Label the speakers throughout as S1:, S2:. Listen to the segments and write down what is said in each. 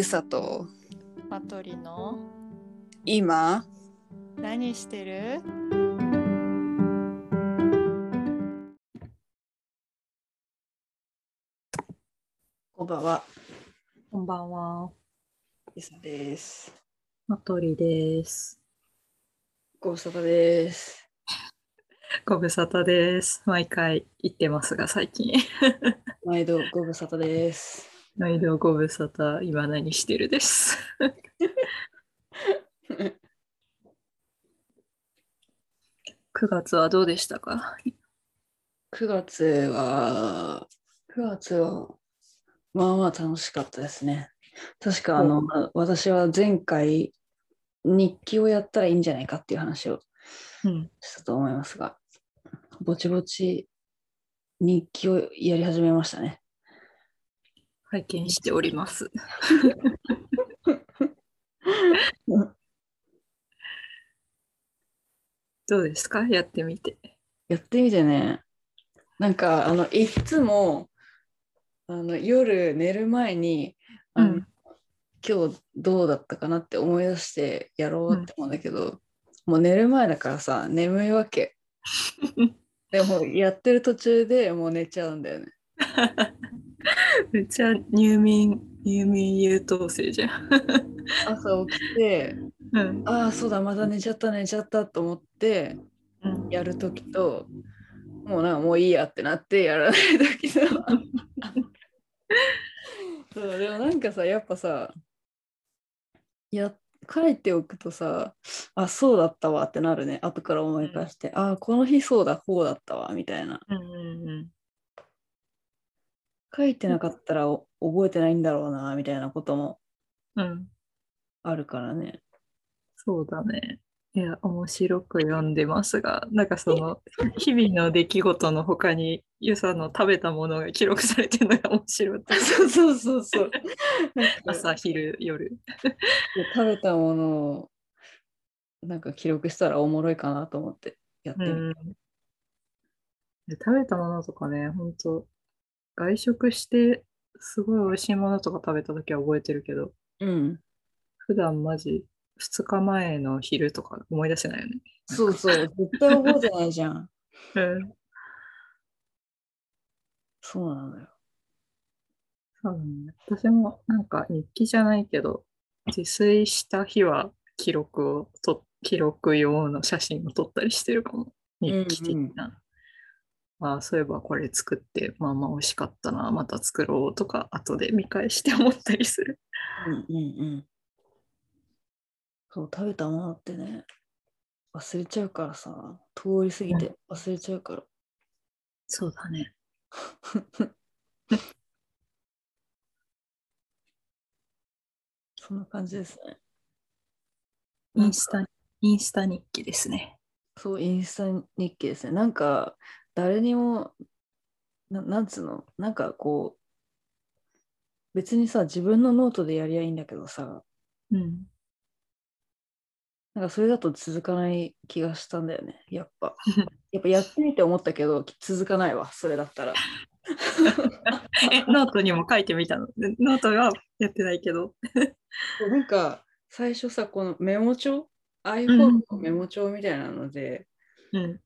S1: ゆさと
S2: マトリの
S1: 今？
S2: 何してる？
S1: こんばんは
S3: こんばんは。
S1: ゆさです
S3: マトリです。
S1: ご無沙汰です
S3: ご無沙汰です。毎回言ってますが、最近。
S1: 毎度ご無沙汰です
S3: 毎度ご無沙汰、今何してるです。9月はどうでしたか
S1: ？9月は9月はまあまあ楽しかったですね確かあの、私は前回日記をやったらいいんじゃないかっていう話を
S3: うん。
S1: したと思いますがぼちぼち日記をやり始めましたね
S3: 拝見しております。どうですか？やってみて。
S1: やってみてね。なんかあのいっつもあの夜寝る前にあの、
S3: うん。
S1: 今日どうだったかなって思い出してやろうって思うんだけど、もう寝る前だからさ眠いわけ。でもやってる途中でもう寝ちゃうんだよね
S3: めっちゃ入眠、入眠優等生じゃん。
S1: 朝起きて
S3: うん。
S1: ああそうだまた寝ちゃった寝ちゃったと思って
S3: うん
S1: やるときともうなもういいやってなってやらないときと そうでもなんかさやっぱさや書いておくとさあそうだったわってなるね後から思い返して、あこの日そうだこうだったわみたいな
S3: うんうんうん。
S1: 書いてなかったらお覚えてないんだろうなみたいなことも
S3: うん。
S1: あるからね
S3: そうだね。いや、面白く読んでますが、なんかその、日々の出来事の他に、ゆさの食べたものが記録されてるのが面白い。
S1: そうそうそうそう
S3: 朝、昼、夜。
S1: 食べたものをなんか記録したらおもろいかなと思ってやってみ
S3: うん。で食べたものとかね、ほんと、外食して、すごい美味しいものとか食べたときは覚えてるけど、
S1: うん
S3: 普段マジ、2日前の昼とか思い出せないよね。
S1: そうそう 絶対覚えてないじゃん
S3: うん。
S1: そうなのよ
S3: そうだね。私もなんか日記じゃないけど、自炊した日は記録をと、記録用の写真を撮ったりしてるかも。日記的な。ああ、そういえばこれ作って、まあまあ美味しかったな、また作ろうとか、後で見返して思ったりする。
S1: うんうんうんそう食べたものってね忘れちゃうからさ通り過ぎて忘れちゃうから、
S3: そうだね。
S1: そんな感じですね
S3: インスタ、インスタ日記ですね。
S1: そうインスタ日記ですねなんか誰にもななんつうの？なんかこう別にさ自分のノートでやりゃいいんだけどさ
S3: うん。
S1: なんかそれだと続かない気がしたんだよねやっぱ やっぱやってみて思ったけど続かないわそれだったら
S3: え、ノートにも書いてみたの？でノートはやってないけど。
S1: なんか最初さこのメモ帳？iPhone のメモ帳みたいなので、
S3: うん。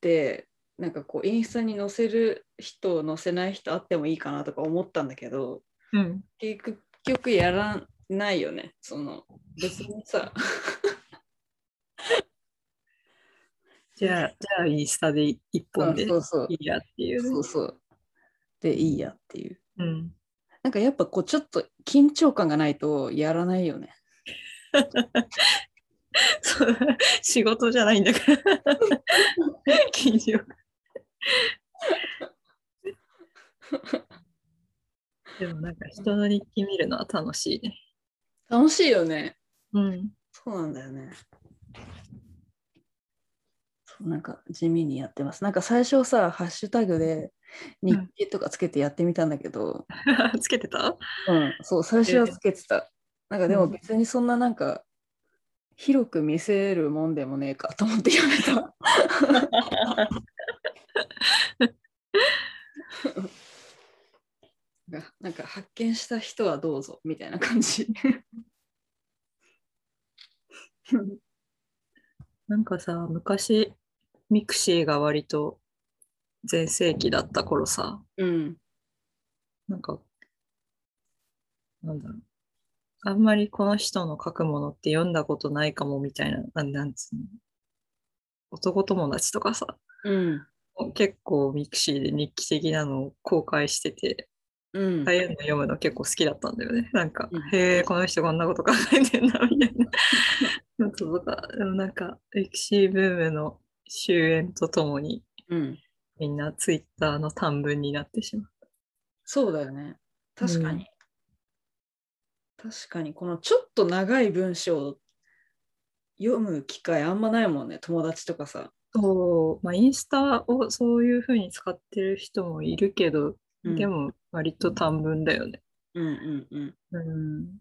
S1: でなんかこうインスタに載せる人載せない人あってもいいかなとか思ったんだけど
S3: うん。
S1: 結局やらないよねその別にさ
S3: じゃあ、じゃあインスタで一本でいいやっていうね。
S1: そうそうでいいやっていう
S3: うん。
S1: なんかやっぱこうちょっと緊張感がないとやらないよね
S3: そう仕事じゃないんだから。緊張。でもなんか人の日記見るのは楽しいね。
S1: 楽しいよね
S3: うん。
S1: そうなんだよね。そうなんか地味にやってます。なんか最初さ、ハッシュタグで日記とかつけてやってみたんだけど、
S3: つけてた？
S1: うん、そう、最初はつけてた。なんかでも別にそんななんか、広く見せるもんでもねえかと思ってやめた。なんか発見した人はどうぞみたいな感じ。
S3: なんかさ、昔、ミクシーが割と全盛期だった頃さ、
S1: うん。
S3: なんか、なんだろう。あんまりこの人の書くものって読んだことないかもみたいな、なんなんつうの。男友達とかさ、
S1: うん。
S3: 結構ミクシーで日記的なのを公開してて、
S1: うん
S3: ああいうの読むの結構好きだったんだよね。なんか、
S1: うん
S3: へえ、この人こんなこと考えてんだみたいな。のとか、でもなんか、ミクシーブームの終焉とともに、
S1: うん。
S3: みんなツイッターの短文になってしまう。
S1: そうだよね。確かに。確かに、このちょっと長い文章を読む機会あんまないもんね、友達とかさ。
S3: そう、まあ、インスタをそういうふうに使ってる人もいるけど、
S1: うん
S3: でも割と短文だよね。
S1: うんうんうん。
S3: うん。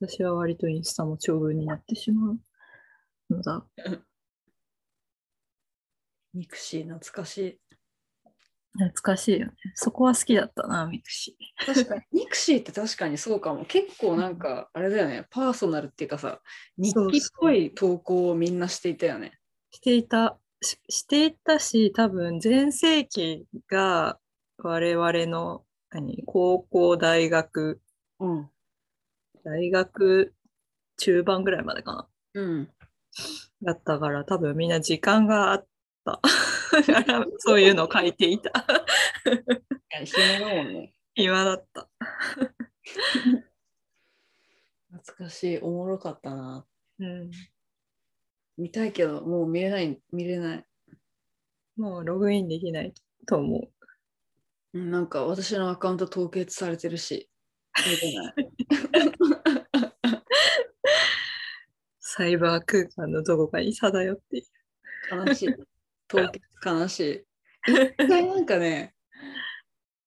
S3: 私は割とインスタも長文になってしまうのだ。
S1: ミクシー懐かしい。
S3: 懐かしいよね。そこは好きだったな、ミクシー。
S1: 確かに、ミクシーって確かにそうかも。結構なんか、あれだよね、パーソナルっていうかさ、日記っぽい投稿をみんなしていたよね。
S3: していた、ししていたし、多分全盛期が我々の何高校、大学、
S1: うん。
S3: 大学中盤ぐらいまでかな。
S1: うん。
S3: だったから、多分みんな時間があった。そういうのを書いていた。
S1: 暇だもんね。
S3: 今だった。
S1: 懐かしい、おもろかったな。
S3: うん。
S1: 見たいけど、もう見れない、見れない。
S3: もうログインできないと思う。
S1: うんなんか私のアカウント凍結されてるし、見れない。
S3: サイバー空間のどこかに漂っている。
S1: 悲しい。凍結悲しい。一回なんかね、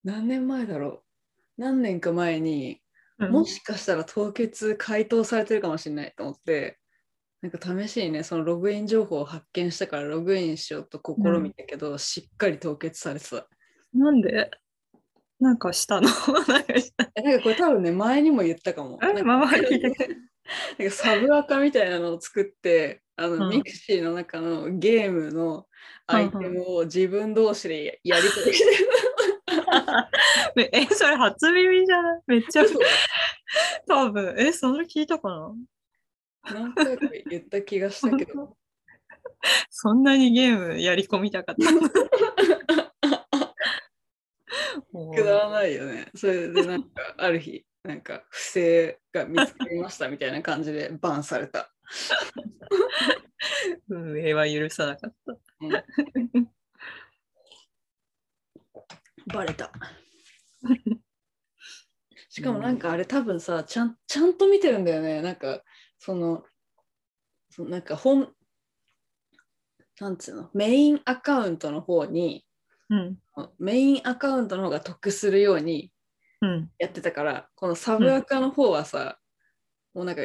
S1: 何年前だろう。何年か前に、もしかしたら凍結解凍されてるかもしれないと思って、なんか試しにね、そのログイン情報を発見したからログインしようと試みたけど、しっかり凍結されてた。
S3: なんで？なんかしたの？なんかした。
S1: えなんかこれ多分ね、前にも言ったかも。
S3: え
S1: なんか
S3: まあ聞いて
S1: なんかサブアカみたいなのを作って、あの、
S3: うん。
S1: ミクシーの中のゲームのアイテムを自分同士でやり取りして
S3: え、えそれ初耳じゃない？めっちゃ。
S1: る。
S3: 多分。え、それ聞いたかな？
S1: 何回か言った気がしたけど。
S3: そんなにゲームやり込みたかった？
S1: くだらないよね。それでなんかある日、なんか不正が見つかりましたみたいな感じでバンされた。
S3: 運営は許さなかった。
S1: うんバレた。しかもなんかあれ多分さちゃんちゃんと見てるんだよねなんかそのそのなんか本なんつうのメインアカウントの方に
S3: うん。
S1: メインアカウントの方が得するように
S3: うん。
S1: やってたからこのサブアカの方はさ、もうなんか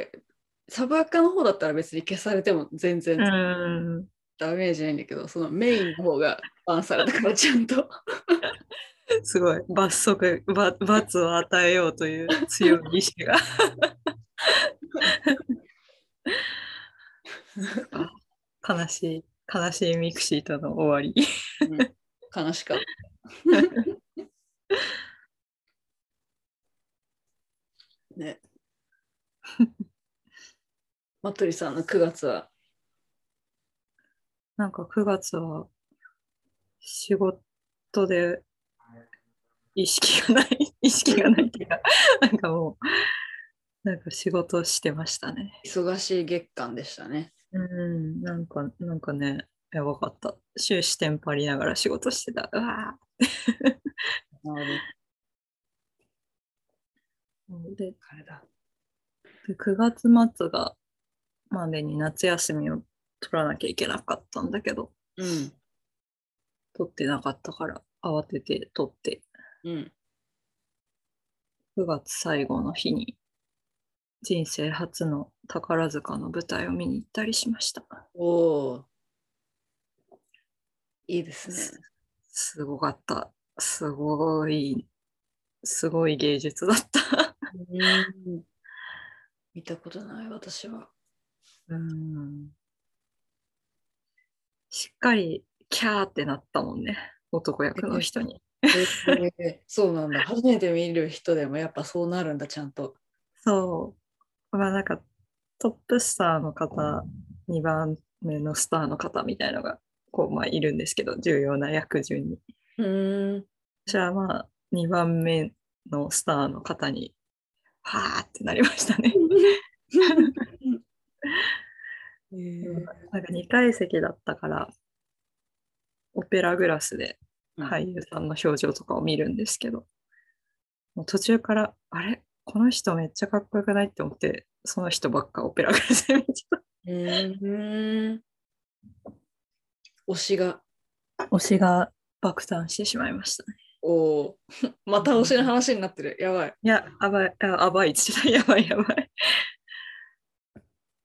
S1: サブアカの方だったら別に消されても全然
S3: うん。
S1: ダメージないんだけど、そのメインの方がバンされたからちゃんと
S3: すごい。罰則、ば罰を与えようという強い意志が。あ悲しい、悲しいミクシーとの終わり。
S1: うん悲しかった。ね。マトリさんの9月は、
S3: なんか9月は仕事で意識がない、意識がないっていうか、なんかもう、なんか仕事してましたね。
S1: 忙しい月間でしたね。
S3: うん、なんか、なんかね、やばかった。終始テンパりながら仕事してた。うわーで、
S1: あれだ。
S3: で9月末がまでに夏休みを取らなきゃいけなかったんだけど、
S1: うん。
S3: 取ってなかったから慌てて取って、
S1: うん。
S3: 9月最後の日に人生初の宝塚の舞台を見に行ったりしました。
S1: おお。いいですね。
S3: すごかった。すごいすごい芸術だった。
S1: うん見たことない私は。
S3: うんしっかりキャーってなったもんね、男役の人に。
S1: えーそうなんだ。初めて見る人でもやっぱそうなるんだ、ちゃんと。
S3: そう。まあなんかトップスターの方、2番目のスターの方みたいのがこう、まあ、いるんですけど、重要な役順に。
S1: うん。
S3: 私はまあ2番目のスターの方に、はーってなりましたね。
S1: えー
S3: なんか2階席だったから、オペラグラスで俳優さんの表情とかを見るんですけど、もう途中から、あれ？この人めっちゃかっこよくないって思って、その人ばっかオペラグラスで見てた。
S1: うん。推しが。
S3: 推しが爆誕してしまいましたね。
S1: おお。また推しの話になってる。やばい。
S3: いや、あばい、ああばいってた。やばいやばい。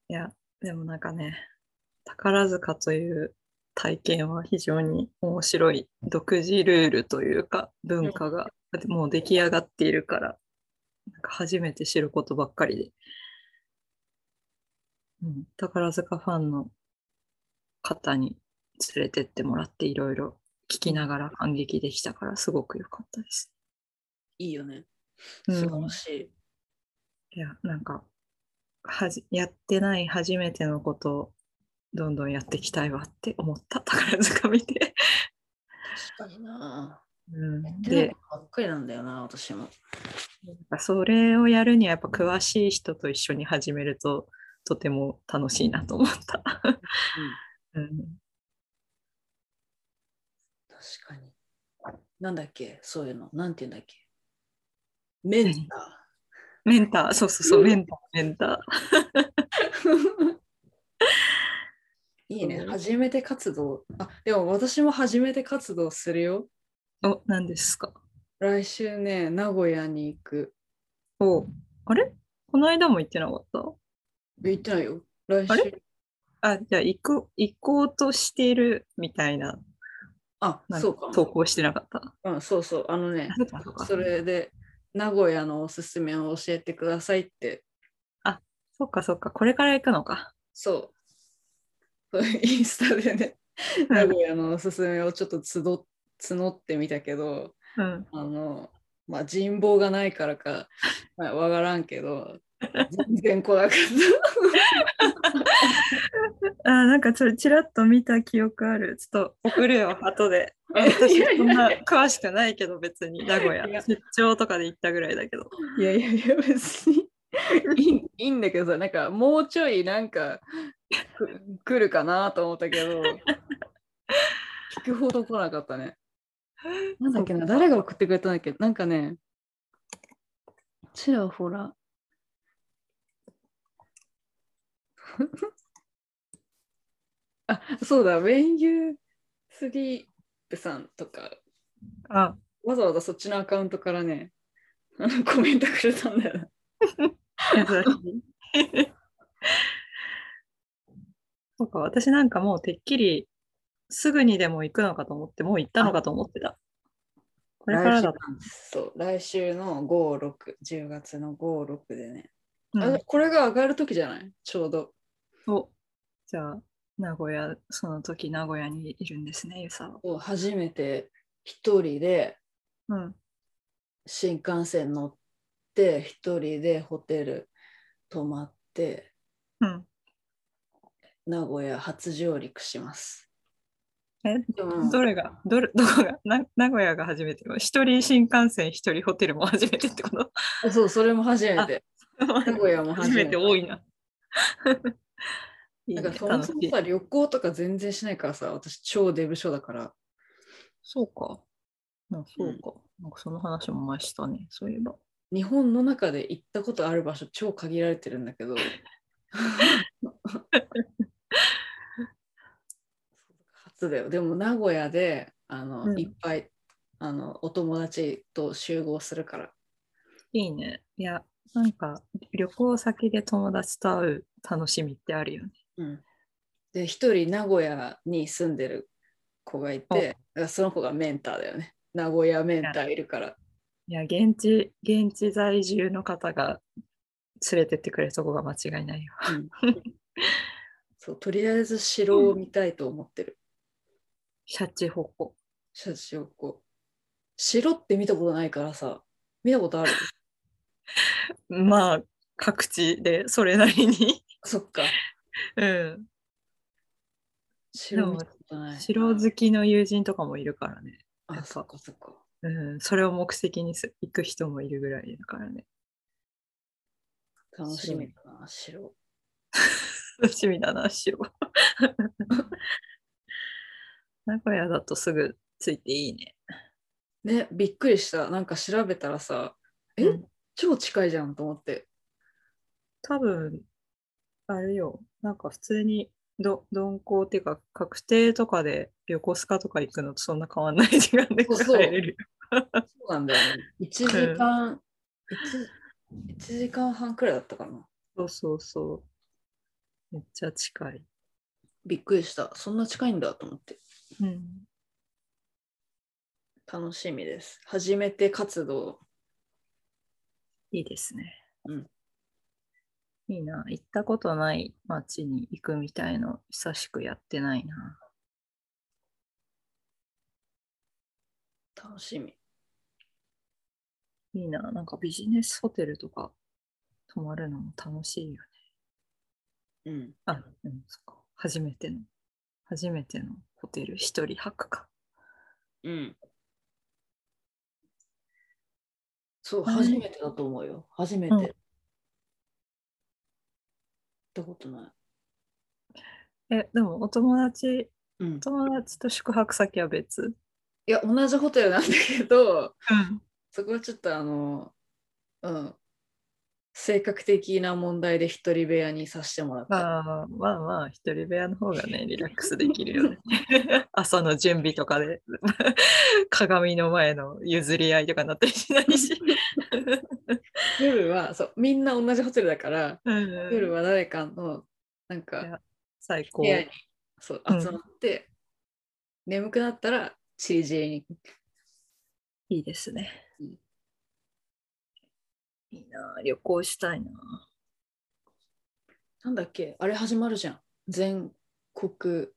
S3: いや、でもなんかね、宝塚という体験は非常に面白い独自ルールというか文化がもう出来上がっているから、なんか初めて知ることばっかりで、うん、宝塚ファンの方に連れてってもらっていろいろ聞きながら感激できたからすごく良かったです。
S1: いいよね。
S3: うん
S1: 素晴らしい。
S3: いや、なんか、はじやってない初めてのことをどんどんやっていきたいわって思った宝塚見て。
S1: 確かにな。
S3: うん、で
S1: ばっかりなんだよな、私も。
S3: それをやるにはやっぱ詳しい人と一緒に始めるととても楽しいなと思った。うん、
S1: 確かに。なんだっけ、そういうの。なんて言うんだっけ？メンタ
S3: メンター、そうそうそう、メンター、メンタ
S1: ー。いいね。初めて活動。あ、でも私も初めて活動するよ。
S3: ー。お、何ですか？
S1: 来週ね、名古屋に行く。
S3: お、あれ？この間も言ってなかった？
S1: え行ってないよ。来
S3: あ
S1: 週。
S3: あ、じゃあ行こう、行こうとしている？みたいな、
S1: あ、そうか。
S3: 投稿してなかった？
S1: うん、そうそう。あのね
S3: あ、そ
S1: れで名古屋のおすすめを教えてくださいって、
S3: そっかそっか、これから行くのか。
S1: そう。そ うインスタでね、名古屋のおすすめをちょっとつど募ってみたけど、
S3: うん。
S1: あの、まあ、人望がないからか、まあ、わからんけど、全然来なかっ
S3: あーなんかそれちらっと見た記憶ある。ちょっと送るよ、後で。
S1: た。
S3: 私そんな詳しくないけど別に名古屋出張とかで行ったぐらいだけど。
S1: やいやいや、別にいいいいんだけどさ、なんかもうちょいなんかく来るかなと思ったけど、聞くほど来なかったね。なんだっけな、誰が送ってくれたんだっけ？なんかね、ちらほら。あ、そうだ、ウェンユースリープさんとか、
S3: あ、
S1: わざわざそっちのアカウントからね、あ のコメントくれたんだよ。
S3: そうか、私なんかもうてっきりすぐにでも行くのかと思って、もう行ったのかと思ってた。これからだ
S1: 来週なんですそう、来週の5、6、10月の5、6でね。
S3: うん
S1: あこれが上がるときじゃない？ちょうど。
S3: おじゃあ、名古屋、その時名古屋にいるんですね、ゆさは。
S1: 初めて一人で
S3: うん。
S1: 新幹線乗って、一人でホテル泊まって、
S3: うん。
S1: 名古屋初上陸します。
S3: え、どれが、どれ、どこが、な名古屋が初めて一人新幹線、一人ホテルも初めてってこと？
S1: そう、それも初めて。名古屋も
S3: 初め
S1: て。
S3: て多いな。いいね、
S1: なんかそも。そもさ、旅行とか全然しないからさ、私超デブ症だから。
S3: そうか。あそうか。なんかその話も前したね、そういえば。
S1: 日本の中で行ったことある場所超限られてるんだけど。初だよ。でも名古屋であの、
S3: うん
S1: いっぱいあのお友達と集合するから。
S3: いいね。いや、なんか旅行先で友達と会う楽しみってあるよね。
S1: うん、で、一人名古屋に住んでる子がいて、だからその子がメンターだよね。名古屋メンターいるから。
S3: いや、現地、現地在住の方が連れてってくれるとこが間違いないよ。
S1: うんそうとりあえず城を見たいと思ってる。
S3: シャチホコ。
S1: シャチホコ。城って見たことないからさ、見たことある？
S3: まあ、各地でそれなりに。
S1: そっか。
S3: うん。
S1: 城見たことない。
S3: 城好きの友人とかもいるからね。
S1: あ、
S3: ぱ
S1: そっかそっか。
S3: うん。それを目的にす行く人もいるぐらいだからね。
S1: 楽しみだな、城。
S3: 楽しみだな、城。名古屋だとすぐついていいね。
S1: ね、びっくりした。なんか調べたらさ、え、
S3: うん
S1: 超近いじゃんと思って。
S3: 多分、あれよ、なんか普通にど鈍行っていうか、確定とかで横須賀とか行くのとそんな変わんない時間で
S1: そうそう
S3: 帰れるよ。
S1: そうなんだよね。1時間、1, 時間半くらいだったかな。
S3: そうそうそう。めっちゃ近い。
S1: びっくりした。そんな近いんだと思って。
S3: うん。
S1: 楽しみです。初めて活動。
S3: いいですね。
S1: うん。
S3: いいな。行ったことない街に行くみたいの久しくやってないな。
S1: 楽しみ。
S3: いいな。なんかビジネスホテルとか泊まるのも楽しいよね。
S1: うん。
S3: あ、うん、そっか。初めての、初めてのホテル一人泊か。
S1: うん。そう、初めてだと思うよ。初めて。
S3: うん
S1: 行ったことない。
S3: え、でもお友達、
S1: うん
S3: お。友達と宿泊先は別？
S1: いや、同じホテルなんだけど、
S3: うん。
S1: そこはちょっとあの、うん。性格的な問題で一人部屋にさせてもらった。
S3: ああ、まあまあ、一人部屋の方がね、リラックスできるよね。朝の準備とかで、鏡の前の譲り合いとかなったりしないし。
S1: 夜はそう、みんな同じホテルだから、
S3: うん
S1: 夜は誰かのなん
S3: い
S1: か
S3: や最高
S1: 部。屋にそう
S3: うん
S1: 集まって、眠くなったら CJ に。
S3: いいですね
S1: うん。
S3: いいな、旅行したいな。
S1: なんだっけ？あれ始まるじゃん。全国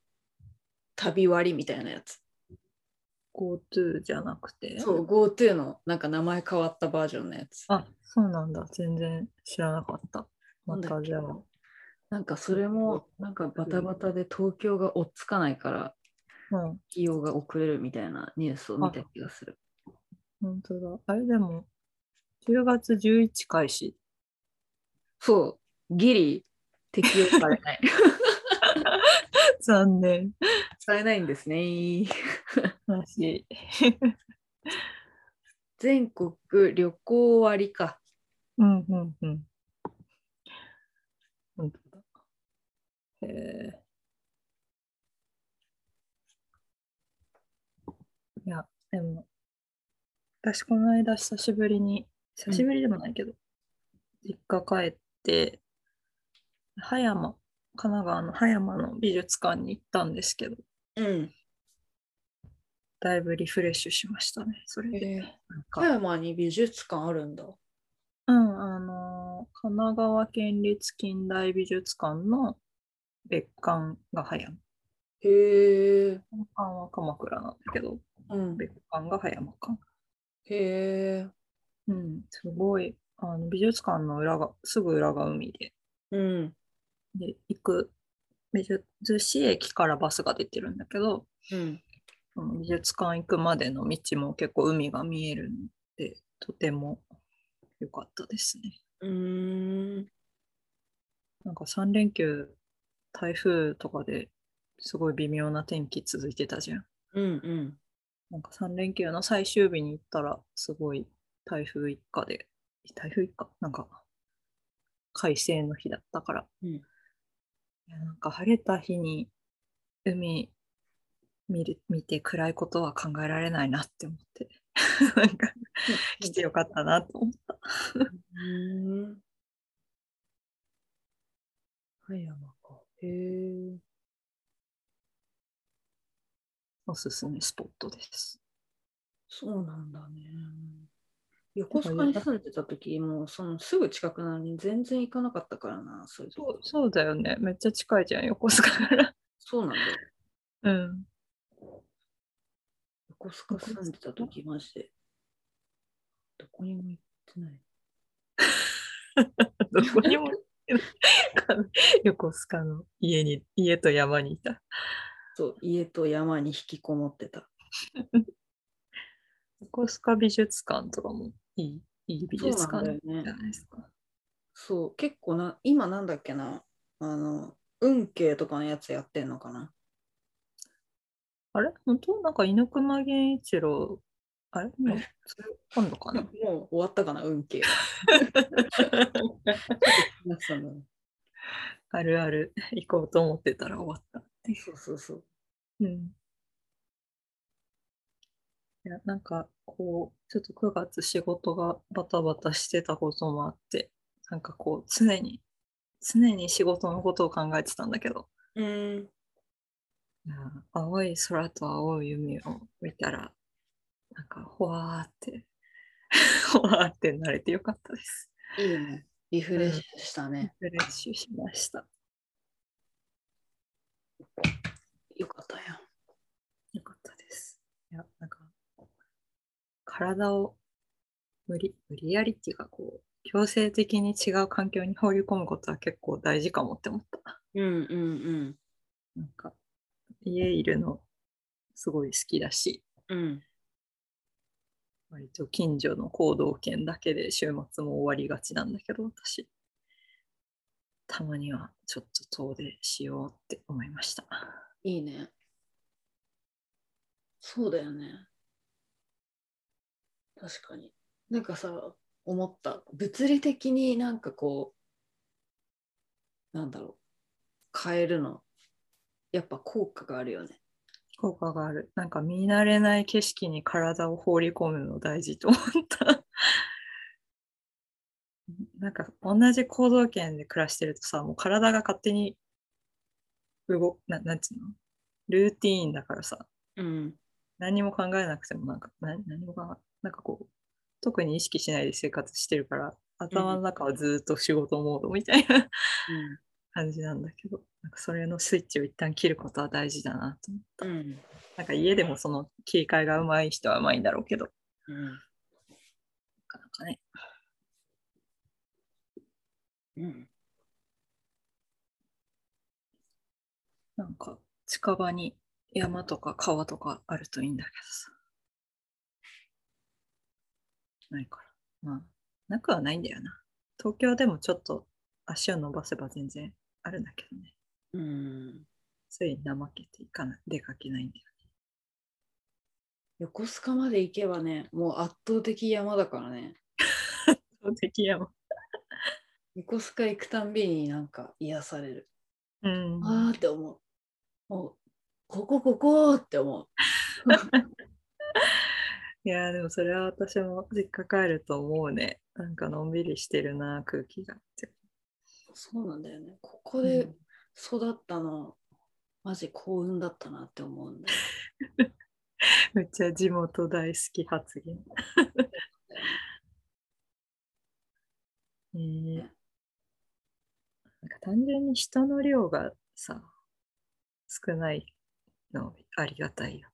S1: 旅割みたいなやつ。
S3: GoTo じゃなくて？
S1: そう、GoTo のなんか名前変わったバージョンのやつ。
S3: あ、そうなんだ。全然知らなかった。またじゃあ。
S1: なんかそれもなんかバタバタで東京が追っつかないから
S3: うん、
S1: 費用が遅れるみたいなニュースを見た気がする。
S3: 本当だ。あれでも、10月11開始。
S1: そう、ギリ適用されない。
S3: 残念。
S1: されないんですね。
S3: らしい。
S1: 全国旅行割か。
S3: うんうんうん。本当だ。へえ。いや、でも、私この間久しぶりに、久しぶりでもないけど、実家帰って、葉山、神奈川の葉山の美術館に行ったんですけど、
S1: うん。
S3: だいぶリフレッシュしましたね、それで。
S1: えー、
S3: なんか
S1: 葉山に美術館あるんだ。
S3: うん、あのー神奈川県立近代美術館の別館が葉山。
S1: へえ。
S3: 本館は鎌倉なんだけど、
S1: うん。
S3: 別館が葉山館。
S1: へえ。
S3: うん、すごい、あの美術館の裏が、すぐ裏が海で、
S1: うん。
S3: で、行く、美術市駅からバスが出てるんだけど、
S1: うん。
S3: 美術館行くまでの道も結構海が見えるんで、とても良かったですね。
S1: うーん。
S3: なんか3連休、台風とかですごい微妙な天気続いてたじゃん。
S1: うんうん。
S3: なんか3連休の最終日に行ったら、すごい台風一過で、台風一過？なんか、快晴の日だったから。
S1: うん
S3: いやなんか晴れた日に海見る見て暗いことは考えられないなって思って。なんか、来てよかったなと思った。
S1: うん。葉山か。へえ。
S3: おすすめスポットです。
S1: そうなんだね。横須賀に住んでた時もうそのすぐ近くなのに全然行かなかったからな、そう
S3: そうそうだよね。めっちゃ近いじゃん、横須賀から。
S1: そうなんだよ。
S3: うん。
S1: 横須賀住んでた時マジで。どこにも行ってない。
S3: どこにも横須賀の家に、家と山にいた。
S1: そう、家と山に引きこもってた。
S3: 横須賀美術館とかもいいいい美術館じゃないですか。
S1: そう、結構な、今なんだっけな、あの、運慶とかのやつやってんのかな。
S3: あれ？本当？なんか猪熊源一郎、あれ？もう今度かな？
S1: もう終わったかな、運慶
S3: あるある行こうと思ってたら終わった。
S1: そうそうそう。
S3: うん。いや、なんか、こう、ちょっと9月仕事がバタバタしてたこともあって、なんかこう、常に、常に仕事のことを考えてたんだけど、
S1: うん。
S3: 青い空と青い海を見たら、なんか、ほわーって、ほわーってなれてよかったです。
S1: いいね。リフレッシュしたね。
S3: リフレッシュしました。
S1: よかったよ。
S3: よかったです。いや、なんか、体を無理、無理やりっていうか、こう、強制的に違う環境に放り込むことは結構大事かもって思った。
S1: うんうんうん。
S3: なんか、家いるのすごい好きだし、
S1: うん。
S3: 割と近所の行動圏だけで週末も終わりがちなんだけど、私、たまにはちょっと遠出しようって思いました。
S1: いいね。そうだよね。確かに。なんかさ、思った。物理的になんかこう、なんだろう。変えるの。やっぱ効果があるよね。
S3: 効果がある。なんか見慣れない景色に体を放り込むの大事と思った。なんか同じ行動圏で暮らしてるとさ、もう体が勝手に動ななんていうの？ルーティーンだからさ、
S1: うん。
S3: 何も考えなくてもなんか何何も考えなんかこう特に意識しないで生活してるから頭の中はずっと仕事モードみたいな感じなんだけどなんかそれのスイッチを一旦切ることは大事だなと思った、
S1: うん。
S3: なんか家でもその切り替えが上手い人は上手いんだろうけど
S1: うん。
S3: なかなかね
S1: うん。
S3: なんか近場に山とか川とかあるといいんだけどさないからまあなくはないんだよな東京でもちょっと足を伸ばせば全然あるんだけどね
S1: うん。
S3: つい怠けていかない出かけないんだよ
S1: 横須賀まで行けばね、もう圧倒的山だからね。
S3: ね敵山
S1: 横須賀行くたんびになんか癒される。
S3: うん
S1: あーって思う。もう、ここここって思う。
S3: いやーでもそれは私も実家帰ると思うね。なんかのんびりしてるな空気があって。
S1: そうなんだよね。ここで育ったの、マジ幸運だったなって思うんだよ。
S3: めっちゃ地元大好き発言。えー。なんか単純に人の量がさ少ないのありがたいよ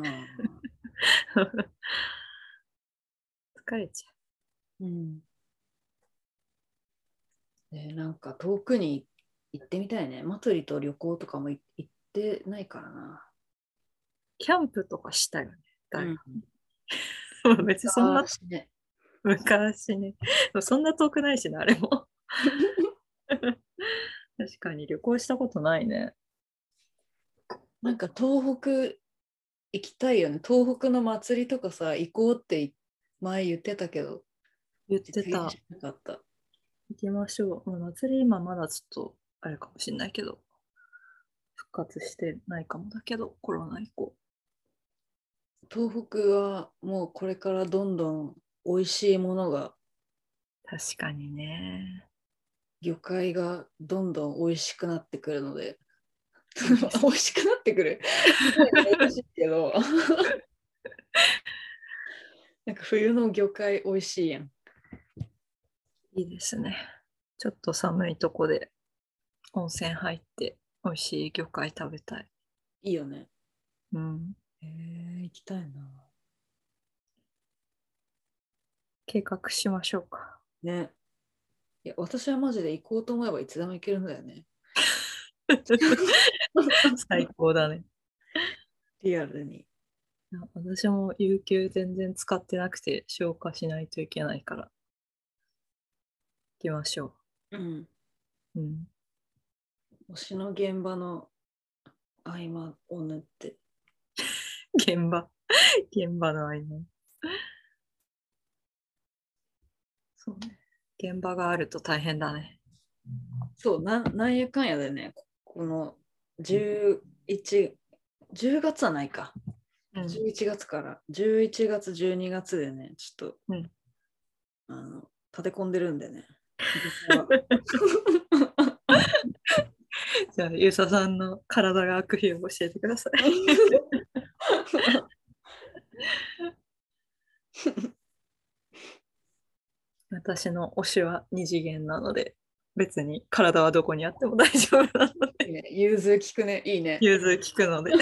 S3: ね。
S1: うん
S3: 疲れちゃ
S1: う。ん。ねなんか遠くに行ってみたいね。マトリと旅行とかもい行ってないからな。
S3: うキャンプとかしたよね。だいぶ
S1: うん。
S3: 別にそんな
S1: あーね。
S3: 昔ね。そんな遠くないしなあれも。確かに旅行したことないね。
S1: なんか東北行きたいよね。東北の祭りとかさ、行こうって前言ってたけど、
S3: 言ってた
S1: 実現しなかった。
S3: 行きましょう。まあ、祭り今まだちょっとあれかもしれないけど、復活してないかもだけど、コロナ以降。
S1: 東北はもうこれからどんどん美味しいものが、
S3: 確かにね。
S1: 魚介がどんどん美味しくなってくるので、美味しくなってくる。しいけど。い なんか冬の魚介美味しいやん。
S3: いいですね。ちょっと寒いとこで温泉入って美味しい魚介食べたい。
S1: いいよね。
S3: うん。
S1: えー、行きたいな。
S3: 計画しましょうか。
S1: ね。いや、私はマジで行こうと思えばいつでも行けるんだよね。
S3: 最高だね。
S1: リアルに。
S3: 私も有給全然使ってなくて消化しないといけないから。行きましょ
S1: うん。
S3: う。うん。
S1: 推しの現場の合間を縫って。
S3: 現場。現場の合間。そうね。現場があると大変だね。
S1: そう、なんなんやかんやでね、ここの11、10月はないか。
S3: うん
S1: 11月から11月、12月でね、ちょっと、
S3: うん
S1: あの立て込んでるんでね。
S3: じゃあ、ゆうささんの体が空く日を教えてください。私の推しは二次元なので、別に体はどこにあっても大丈夫なので、
S1: いいね融通聞くね、いいね。
S3: 融通聞くので。
S1: い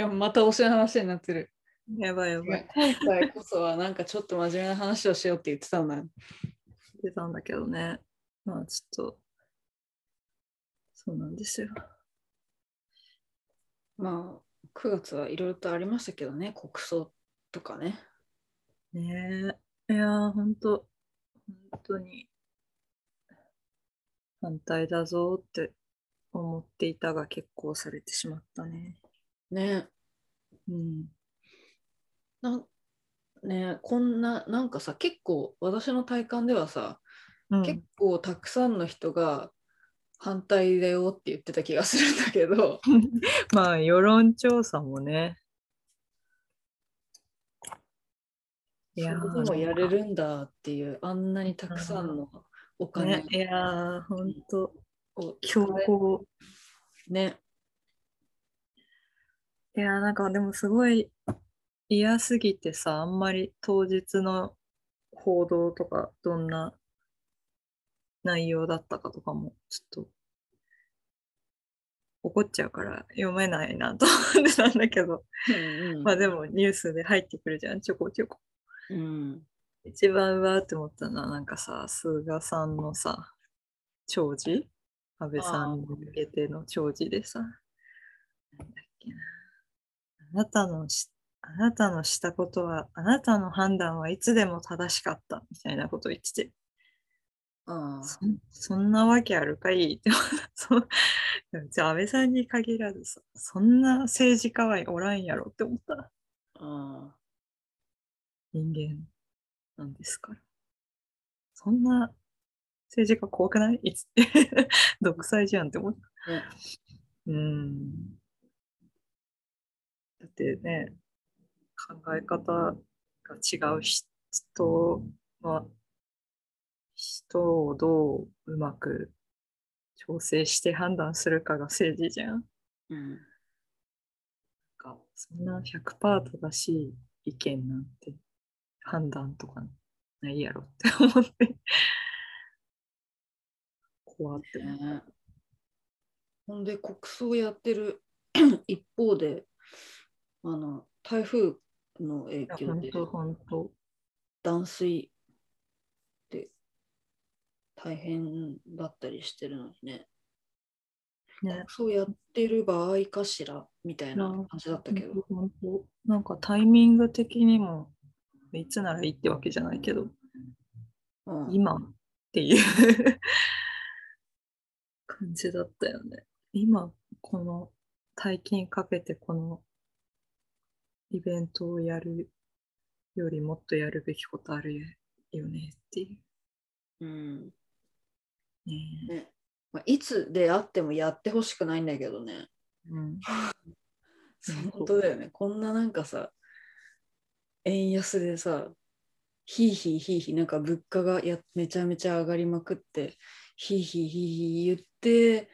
S1: や、また推しの話になってる。
S3: やばいやばい。
S1: 今回こそはなんかちょっと真面目な話をしようって言ってたんだよ。
S3: 出たんだけどね。まあちょっと、そうなんですよ。
S1: まあ、9月はいろいろとありましたけどね、国葬とかね。
S3: ねえ。いやー、ほんと、本当に、反対だぞって思っていたが結構されてしまったね。
S1: ね
S3: うん。
S1: なんねこんな、なんかさ、結構私の体感ではさ、
S3: うん、
S1: 結構たくさんの人が反対だよって言ってた気がするんだけど、
S3: まあ、世論調査もね。いやー
S1: それでもやれるんだっていう、あんなにたくさんのお金。
S3: ね、いやー、ほんと、
S1: を
S3: 強行。
S1: ね。
S3: いやー、なんかでもすごい嫌すぎてさ、あんまり当日の報道とか、どんな内容だったかとかも、ちょっと。怒っちゃうから読めないなと思ってたんだけど、
S1: うん。
S3: まあでもニュースで入ってくるじゃん、ちょこちょこ。
S1: うん。
S3: 一番うわーって思ったのは、なんかさ、菅さんのさ、弔辞？安倍さんに向けての弔辞でさ、なんだっけな。あなたのし、あなたのしたことは、あなたの判断はいつでも正しかった、みたいなこと言ってて、
S1: あ
S3: そんそんなわけあるかいって じゃあ安倍さんに限らずさ、そんな政治家はおらんやろって思った。
S1: あ
S3: 人間なんですから。そんな政治家怖くない？いつ？って。独裁じゃんって思った。
S1: ね
S3: うん。だってね、考え方が違う人は、人をどううまく調整して判断するかが政治じゃん。
S1: うん
S3: なんかそんな100%正しい意見なんて判断とかないやろって思って。怖って思った。
S1: ねほんで国葬やってる 一方であの台風の影響で。断水って大変だったりしてるのにね
S3: ね。
S1: そうやってる場合かしらみたいな
S3: うん
S1: 感じだったけど、
S3: なんかタイミング的にもいつならいいってわけじゃないけど、
S1: うん。
S3: 今っていう 感じだったよね。今、この大金かけてこのイベントをやるよりもっとやるべきことあるよねってい
S1: う。ん。
S3: う。ね
S1: ね。まあ、いつであってもやってほしくないんだけどね。
S3: うん。
S1: 本当。だよね。こんななんかさ円安でさひいひいひいひいなんか物価がやめちゃめちゃ上がりまくってひいひいひいひい言って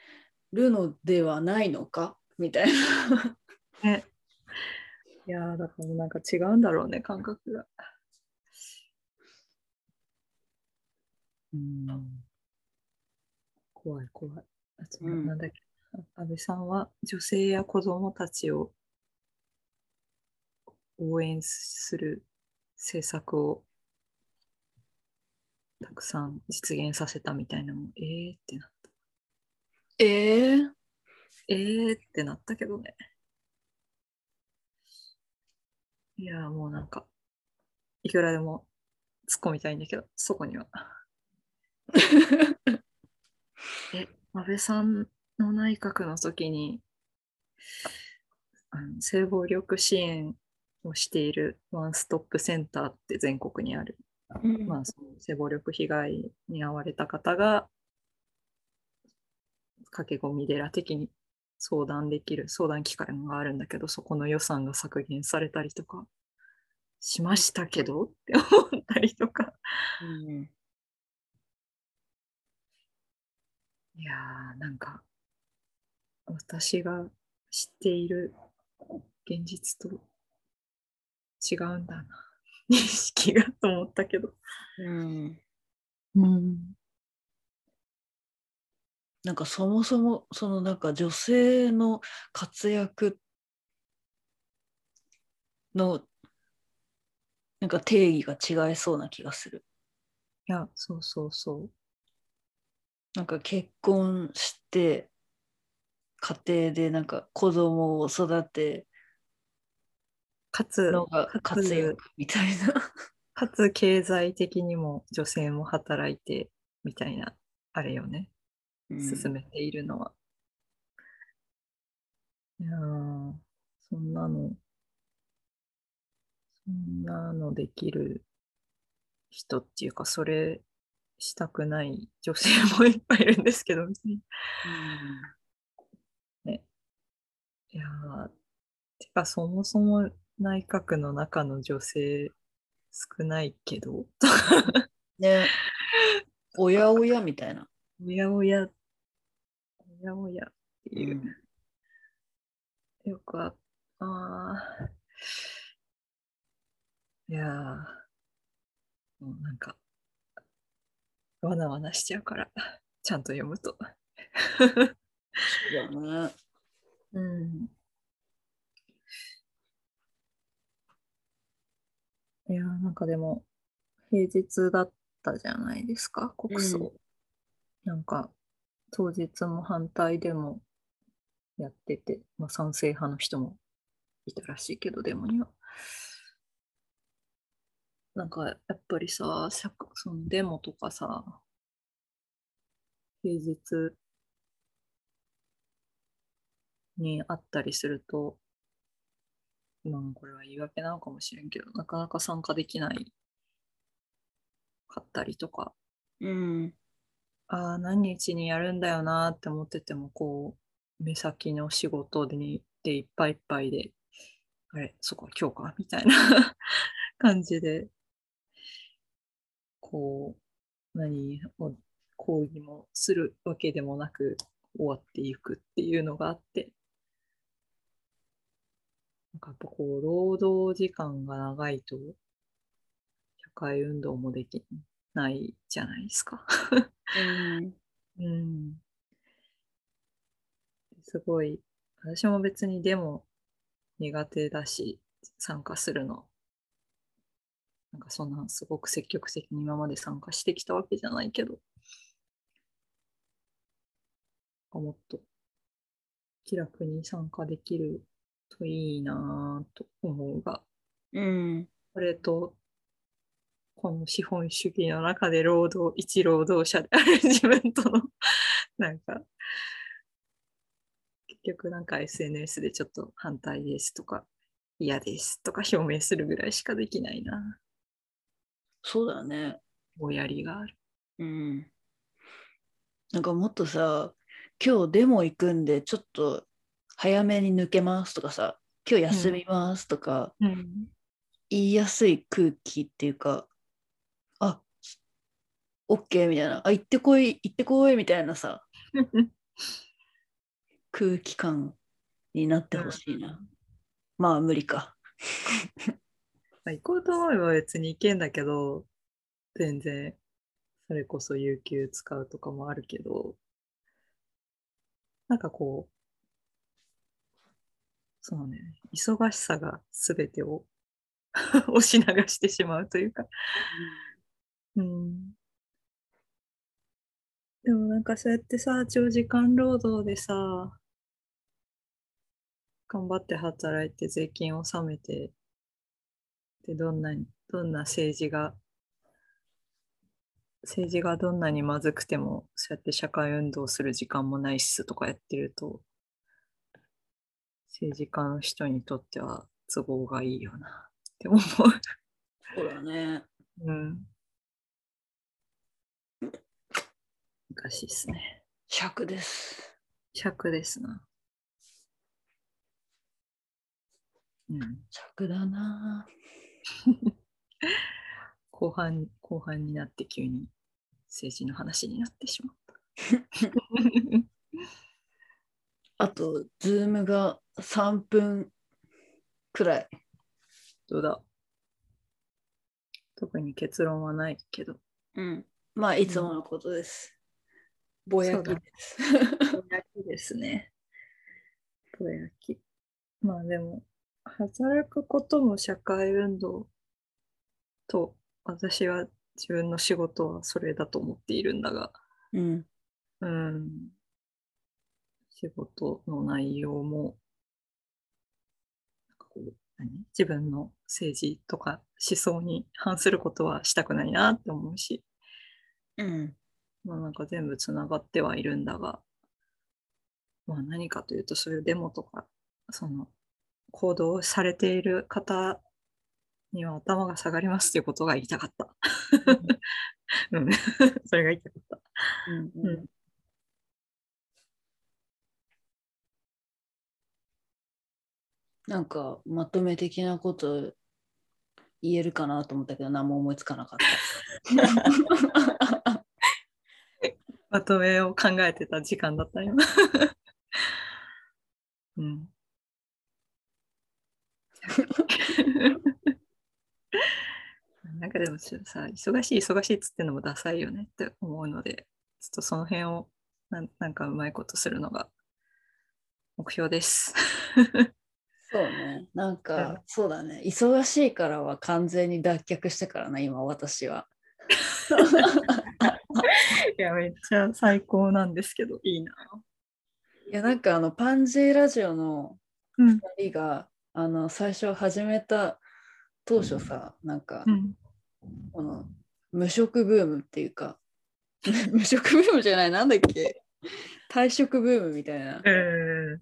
S1: るのではないのか？みたいな。
S3: ね。いやーだからなんか違うんだろうね、感覚が。うん。怖い怖い。あと
S1: うん
S3: なんだっけ、あ安倍さんは女性や子供たちを応援する政策をたくさん実現させたみたいなのも、えーってなった。
S1: えー、
S3: えーってなったけどね。いやーもうなんか、いくらでも突っ込みたいんだけど、そこには。え、安倍さんの内閣の時に、あの性暴力支援をしているワンストップセンターって全国にある、
S1: うん。
S3: まあ、その性暴力被害に遭われた方が駆け込み寺的に相談できる相談機関があるんだけどそこの予算が削減されたりとかしましたけどって思ったりとか。
S1: うん。
S3: いやーなんか私が知っている現実と違うんだな。認識がと思ったけど。
S1: うん。
S3: うん。
S1: なんかそもそもそのなんか女性の活躍のなんか定義が違いそうな気がする。
S3: いやそうそうそう。
S1: なんか結婚して家庭でなんか子供を育て
S3: かつか
S1: 活
S3: つ
S1: 躍みたいな。
S3: かつ経済的にも女性も働いてみたいなあれよね。進めているのは。いやーそんなの、そんなのできる人っていうか、それしたくない女性もいっぱいいるんですけど、別に。いやーてか、そもそも内閣の中の女性少ないけど、
S1: ね。おやおやみたいな。
S3: おやおや、おやおやっていう。よくああーいやーもうなんか、わなわなしちゃうから、ちゃんと読むと。
S1: そうだね。
S3: うん。いやーなんかでも、平日だったじゃないですか、国葬。
S1: うん
S3: なんか、当日も反対でもやってて、まあ、賛成派の人もいたらしいけど、デモには。なんか、やっぱりさ、そのデモとかさ、平日にあったりすると、まあ、これは言い訳なのかもしれんけど、なかなか参加できないかったりとか、
S1: うん。
S3: ああ、何日にやるんだよなって思ってても、こう、目先の仕事でにでいっぱいいっぱいで、あれ、そこは今日かみたいな 感じで、こう、何を講義もするわけでもなく終わっていくっていうのがあって、なんかやっぱこう、労働時間が長いと、社会運動もできないじゃないですか。
S1: うん。
S3: うん。すごい、私も別にでも苦手だし、参加するの。なんかそんなすごく積極的に今まで参加してきたわけじゃないけど、もっと気楽に参加できるといいなぁと思うが、
S1: うん。
S3: これと、この資本主義の中で労働、一労働者である自分との、なんか、結局なんか SNS でちょっと反対ですとか、嫌ですとか表明するぐらいしかできないな。
S1: そうだよね。
S3: ぼやりがある。
S1: うん。なんかもっとさ、今日デモ行くんで、ちょっと早めに抜けますとかさ、今日休みますとか、
S3: うん。
S1: 言いやすい空気っていうか、あオッ、OK みたいな、あ、行ってこい、行ってこいみたいなさ、空気感になってほしいな。まあ無理か。
S3: まあ、行こうと思えば別に行けんだけど、全然、それこそ有給使うとかもあるけど、なんかこう、そうね、忙しさが全てを 押し流してしまうというか、うん。でもなんかそうやってさ、長時間労働でさ、頑張って働いて税金を納めて、で、どんなに、どんな政治が、政治がどんなにまずくても、そうやって社会運動する時間もないっすとかやってると、政治家の人にとっては都合がいいよなって思う。
S1: そうだね。
S3: うん。難しいっすね。
S1: 尺です。
S3: 尺ですな。うん。
S1: 尺だな。
S3: 後半、後半になって急に政治の話になってしまった。
S1: あと、ズームが3分くらい。
S3: どうだ？特に結論はないけど。
S1: うん。まあ、いつものことです。ぼやきです。
S3: ぼやきですね。ぼやき。まあでも、働くことも社会運動と、私は自分の仕事はそれだと思っているんだが、
S1: うん。
S3: うん。仕事の内容も、なんかこう何？自分の政治とか思想に反することはしたくないなって思うし、
S1: うん。
S3: まあなんか全部つながってはいるんだが、まあ何かというとそういうデモとか、その行動されている方には頭が下がりますということが言いたかった。うん、それが言いたかった。
S1: うん
S3: うん
S1: なんか、まとめ的なこと言えるかなと思ったけど、何も思いつかなかった。
S3: まとめを考えてた時間だった今。うん。なんかでもさ、忙しい忙しいっつってのもダサいよねって思うので、ちょっとその辺をなんなんかうまいことするのが目標です。
S1: そうね。なん
S3: うん
S1: か、そうだね。忙しいからは完全に脱却したからな、今、私は。
S3: いや、めっちゃ最高なんですけど、いいな。
S1: いや、なんか、あの、パンジーラジオの
S3: うん。
S1: 2人が、あの、最初始めた当初さ、なんか
S3: う、ん。
S1: この、無職ブームっていうか、無職ブームじゃない、なんだっけ？退職ブームみたいな
S3: え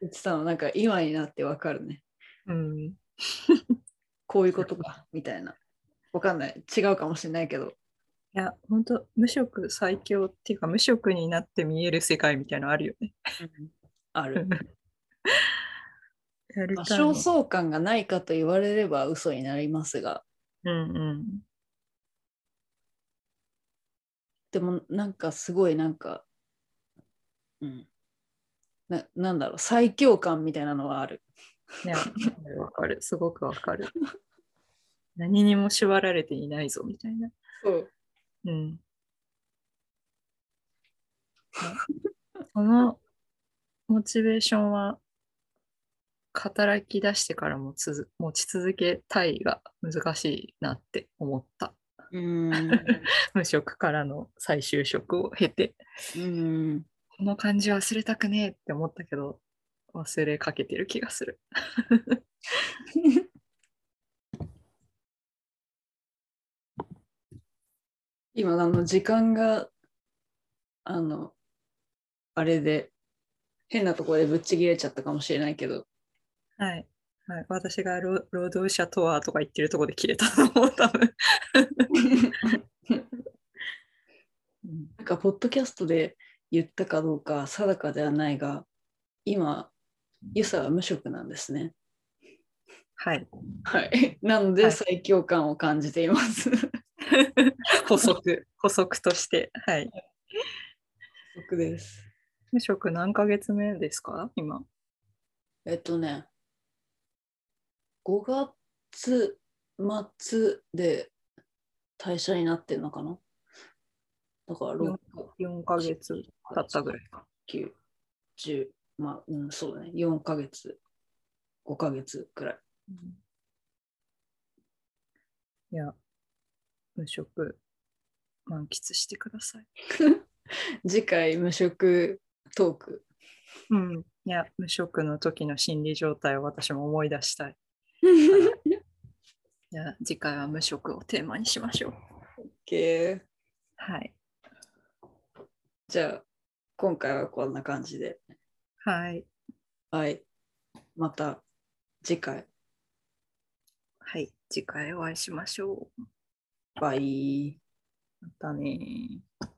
S1: 言ってたの、なんか今になってわかるね。
S3: ー、うん。
S1: こういうことか、みたいな。わかんない。違うかもしれないけど。
S3: いや、本当無職最強っていうか、無職になって見える世界みたいなのあるよね。
S1: ある。まあ、
S3: やりたいの
S1: 焦燥感がないかと言われれば嘘になりますが、
S3: うんうん。
S1: でもなんかすごいなんか、うん。ななんだろう、最強感みたいなのはある。
S3: いや、わかる。すごくわかる。何にも縛られていないぞ、みたいな。
S1: そう。
S3: うん。そのモチベーションは、働き出してからもつづ持ち続けたいが難しいなって思った。
S1: うん。
S3: 無職からの再就職を経て、
S1: うん。
S3: この感じ忘れたくねえって思ったけど、忘れかけてる気がする。
S1: 今、あの、時間が、あの、あれで、変なところでぶっちぎれちゃったかもしれないけど、
S3: はい。はい、私が労労働者とはとか言ってるところで切れたと思う、多分。う ん
S1: なんか、ポッドキャストで言ったかどうか定かではないが、今、ユサは無職なんですね。
S3: はい。
S1: はい。なので、
S3: はい
S1: 最強感を感じています？
S3: 補足、補足として。はい。
S1: 僕です。
S3: 無職何ヶ月目ですか？今。
S1: えっとね、5月末で退社になってんのかな？だから6
S3: 4ヶ月経ったぐらいか。
S1: 9、10、まあ、うん、そうだね。4ヶ月、5ヶ月くらい。
S3: いや、無職満喫してください。
S1: 次回、無職トーク。
S3: うん。いや、無職の時の心理状態を私も思い出したい。いや、次回は無職をテーマにしましょう。
S1: OK
S3: はい。
S1: じゃあ、今回はこんな感じで。
S3: はい。
S1: はい。また次回。
S3: はい。次回お会いしましょう。
S1: バイ。
S3: またねー